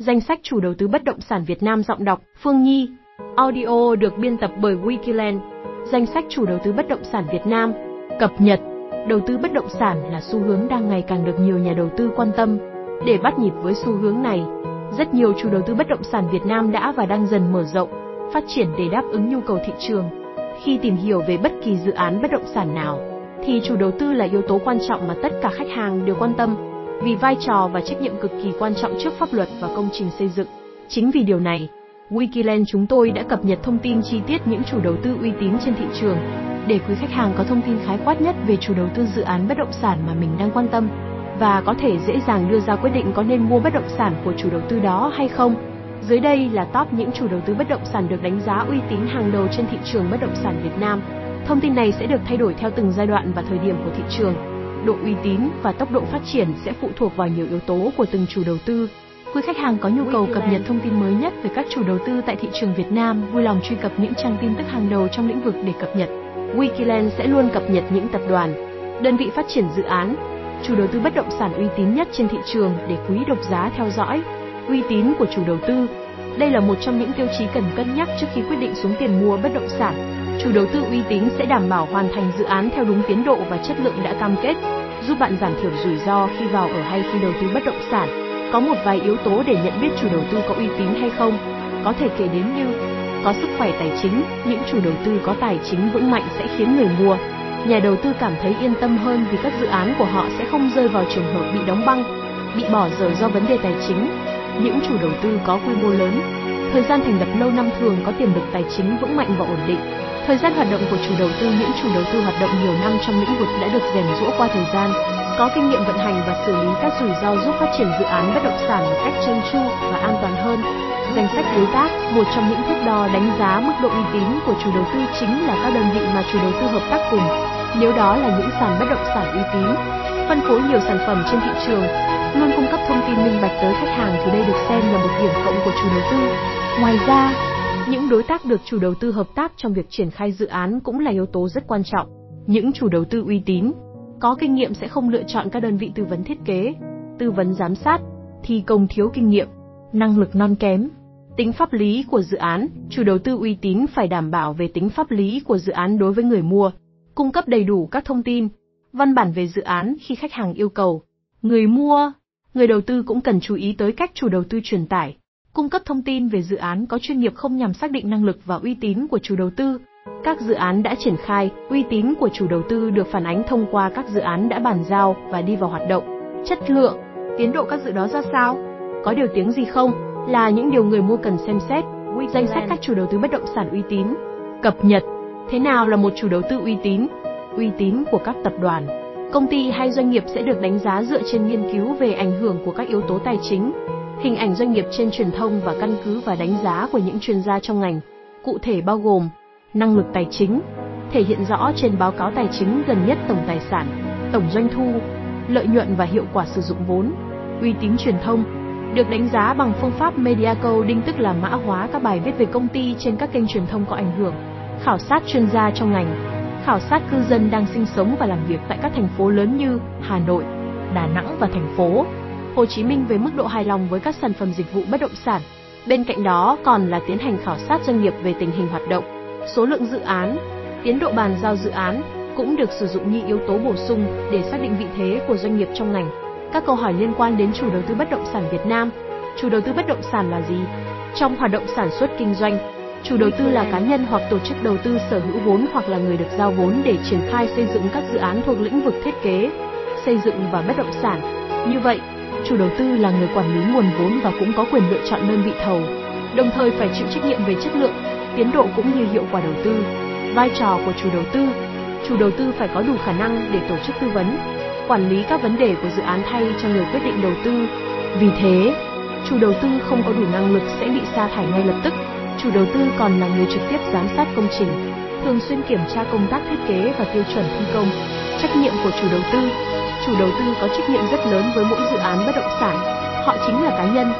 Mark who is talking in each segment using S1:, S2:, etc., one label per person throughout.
S1: Danh sách chủ đầu tư bất động sản Việt Nam giọng đọc Phương Nhi. Audio được biên tập bởi Wikiland. Danh sách chủ đầu tư bất động sản Việt Nam. Cập nhật. Đầu tư bất động sản là xu hướng đang ngày càng được nhiều nhà đầu tư quan tâm. Để bắt nhịp với xu hướng này, rất nhiều chủ đầu tư bất động sản Việt Nam đã và đang dần mở rộng, phát triển để đáp ứng nhu cầu thị trường. Khi tìm hiểu về bất kỳ dự án bất động sản nào, thì chủ đầu tư là yếu tố quan trọng mà tất cả khách hàng đều quan tâm, vì vai trò và trách nhiệm cực kỳ quan trọng trước pháp luật và công trình xây dựng. Chính vì điều này, Wikiland chúng tôi đã cập nhật thông tin chi tiết những chủ đầu tư uy tín trên thị trường, để quý khách hàng có thông tin khái quát nhất về chủ đầu tư dự án bất động sản mà mình đang quan tâm và có thể dễ dàng đưa ra quyết định có nên mua bất động sản của chủ đầu tư đó hay không. Dưới đây là top những chủ đầu tư bất động sản được đánh giá uy tín hàng đầu trên thị trường bất động sản Việt Nam. Thông tin này sẽ được thay đổi theo từng giai đoạn và thời điểm của thị trường. Độ uy tín và tốc độ phát triển sẽ phụ thuộc vào nhiều yếu tố của từng chủ đầu tư. Quý khách hàng có nhu cầu cập nhật thông tin mới nhất về các chủ đầu tư tại thị trường Việt Nam, vui lòng truy cập những trang tin tức hàng đầu trong lĩnh vực để cập nhật. Wikiland sẽ luôn cập nhật những tập đoàn, đơn vị phát triển dự án, chủ đầu tư bất động sản uy tín nhất trên thị trường để quý độc giá theo dõi. Uy tín của chủ đầu tư. Đây là một trong những tiêu chí cần cân nhắc trước khi quyết định xuống tiền mua bất động sản. Chủ đầu tư uy tín sẽ đảm bảo hoàn thành dự án theo đúng tiến độ và chất lượng đã cam kết, giúp bạn giảm thiểu rủi ro khi vào ở hay khi đầu tư bất động sản. Có một vài yếu tố để nhận biết chủ đầu tư có uy tín hay không, có thể kể đến như có sức khỏe tài chính, những chủ đầu tư có tài chính vững mạnh sẽ khiến người mua, nhà đầu tư cảm thấy yên tâm hơn vì các dự án của họ sẽ không rơi vào trường hợp bị đóng băng, bị bỏ dở do vấn đề tài chính. Những chủ đầu tư có quy mô lớn, thời gian thành lập lâu năm thường có tiềm lực tài chính vững mạnh và ổn định. Thời gian hoạt động của chủ đầu tư những chủ đầu tư hoạt động nhiều năm trong lĩnh vực đã được rèn rũa qua thời gian, có kinh nghiệm vận hành và xử lý các rủi ro giúp phát triển dự án bất động sản một cách trơn tru và an toàn hơn. Danh sách đối tác, một trong những thước đo đánh giá mức độ uy tín của chủ đầu tư chính là các đơn vị mà chủ đầu tư hợp tác cùng. Nếu đó là những sàn bất động sản uy tín, phân phối nhiều sản phẩm trên thị trường, luôn cung cấp thông tin bạch tới khách hàng thì đây được xem là một điểm cộng của chủ đầu tư. Ngoài ra, những đối tác được chủ đầu tư hợp tác trong việc triển khai dự án cũng là yếu tố rất quan trọng. Những chủ đầu tư uy tín, có kinh nghiệm sẽ không lựa chọn các đơn vị tư vấn thiết kế, tư vấn giám sát, thi công thiếu kinh nghiệm, năng lực non kém. Tính pháp lý của dự án, chủ đầu tư uy tín phải đảm bảo về tính pháp lý của dự án đối với người mua, cung cấp đầy đủ các thông tin, văn bản về dự án khi khách hàng yêu cầu. Người mua, người đầu tư cũng cần chú ý tới cách chủ đầu tư truyền tải, cung cấp thông tin về dự án có chuyên nghiệp không nhằm xác định năng lực và uy tín của chủ đầu tư. Các dự án đã triển khai, uy tín của chủ đầu tư được phản ánh thông qua các dự án đã bàn giao và đi vào hoạt động. Chất lượng, tiến độ các dự đó ra sao? Có điều tiếng gì không? Là những điều người mua cần xem xét. Danh sách các chủ đầu tư bất động sản uy tín. Cập nhật. Thế nào là một chủ đầu tư uy tín? Uy tín của các tập đoàn, công ty hay doanh nghiệp sẽ được đánh giá dựa trên nghiên cứu về ảnh hưởng của các yếu tố tài chính, hình ảnh doanh nghiệp trên truyền thông và căn cứ và đánh giá của những chuyên gia trong ngành. Cụ thể bao gồm năng lực tài chính, thể hiện rõ trên báo cáo tài chính gần nhất tổng tài sản, tổng doanh thu, lợi nhuận và hiệu quả sử dụng vốn, uy tín truyền thông, được đánh giá bằng phương pháp media coding tức là mã hóa các bài viết về công ty trên các kênh truyền thông có ảnh hưởng, khảo sát chuyên gia trong ngành, khảo sát cư dân đang sinh sống và làm việc tại các thành phố lớn như Hà Nội, Đà Nẵng và thành phố Hồ Chí Minh về mức độ hài lòng với các sản phẩm dịch vụ bất động sản. Bên cạnh đó còn là tiến hành khảo sát doanh nghiệp về tình hình hoạt động, số lượng dự án, tiến độ bàn giao dự án cũng được sử dụng như yếu tố bổ sung để xác định vị thế của doanh nghiệp trong ngành. Các câu hỏi liên quan đến chủ đầu tư bất động sản Việt Nam. Chủ đầu tư bất động sản là gì? Trong hoạt động sản xuất kinh doanh, chủ đầu tư là cá nhân hoặc tổ chức đầu tư sở hữu vốn hoặc là người được giao vốn để triển khai xây dựng các dự án thuộc lĩnh vực thiết kế, xây dựng và bất động sản. Như vậy, chủ đầu tư là người quản lý nguồn vốn và cũng có quyền lựa chọn đơn vị thầu, đồng thời phải chịu trách nhiệm về chất lượng, tiến độ cũng như hiệu quả đầu tư. Vai trò của chủ đầu tư Chủ đầu tư phải có đủ khả năng để tổ chức tư vấn, quản lý các vấn đề của dự án thay cho người quyết định đầu tư. Vì thế, chủ đầu tư không có đủ năng lực sẽ bị sa thải ngay lập tức. Chủ đầu tư còn là người trực tiếp giám sát công trình, thường xuyên kiểm tra công tác thiết kế và tiêu chuẩn thi công. Trách nhiệm của chủ đầu tư Chủ đầu tư có trách nhiệm rất lớn với mỗi dự án bất động sản. Họ chính là cá nhân,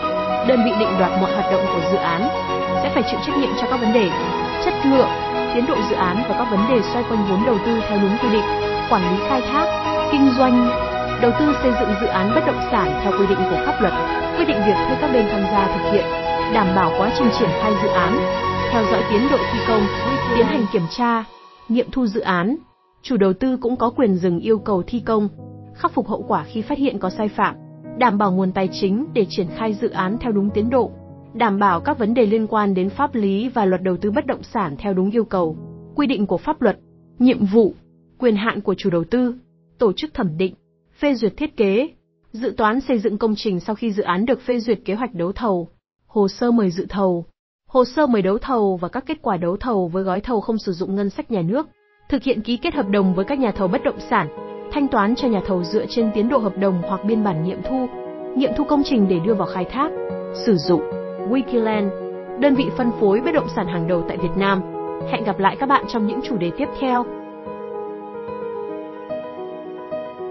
S1: đơn vị định đoạt mọi hoạt động của dự án, sẽ phải chịu trách nhiệm cho các vấn đề chất lượng, tiến độ dự án và các vấn đề xoay quanh vốn đầu tư theo đúng quy định, quản lý khai thác, kinh doanh, đầu tư xây dựng dự án bất động sản theo quy định của pháp luật, quyết định việc thuê các bên tham gia thực hiện, đảm bảo quá trình triển khai dự án, theo dõi tiến độ thi công, tiến hành kiểm tra, nghiệm thu dự án. Chủ đầu tư cũng có quyền dừng yêu cầu thi công, khắc phục hậu quả khi phát hiện có sai phạm, đảm bảo nguồn tài chính để triển khai dự án theo đúng tiến độ, đảm bảo các vấn đề liên quan đến pháp lý và luật đầu tư bất động sản theo đúng yêu cầu, quy định của pháp luật, nhiệm vụ, quyền hạn của chủ đầu tư, tổ chức thẩm định, phê duyệt thiết kế, dự toán xây dựng công trình sau khi dự án được phê duyệt kế hoạch đấu thầu, hồ sơ mời dự thầu, hồ sơ mời đấu thầu và các kết quả đấu thầu với gói thầu không sử dụng ngân sách nhà nước, thực hiện ký kết hợp đồng với các nhà thầu bất động sản, thanh toán cho nhà thầu dựa trên tiến độ hợp đồng hoặc biên bản nghiệm thu, nghiệm thu công trình để đưa vào khai thác, sử dụng. Wikiland, đơn vị phân phối bất động sản hàng đầu tại Việt Nam. Hẹn gặp lại các bạn trong những chủ đề tiếp theo.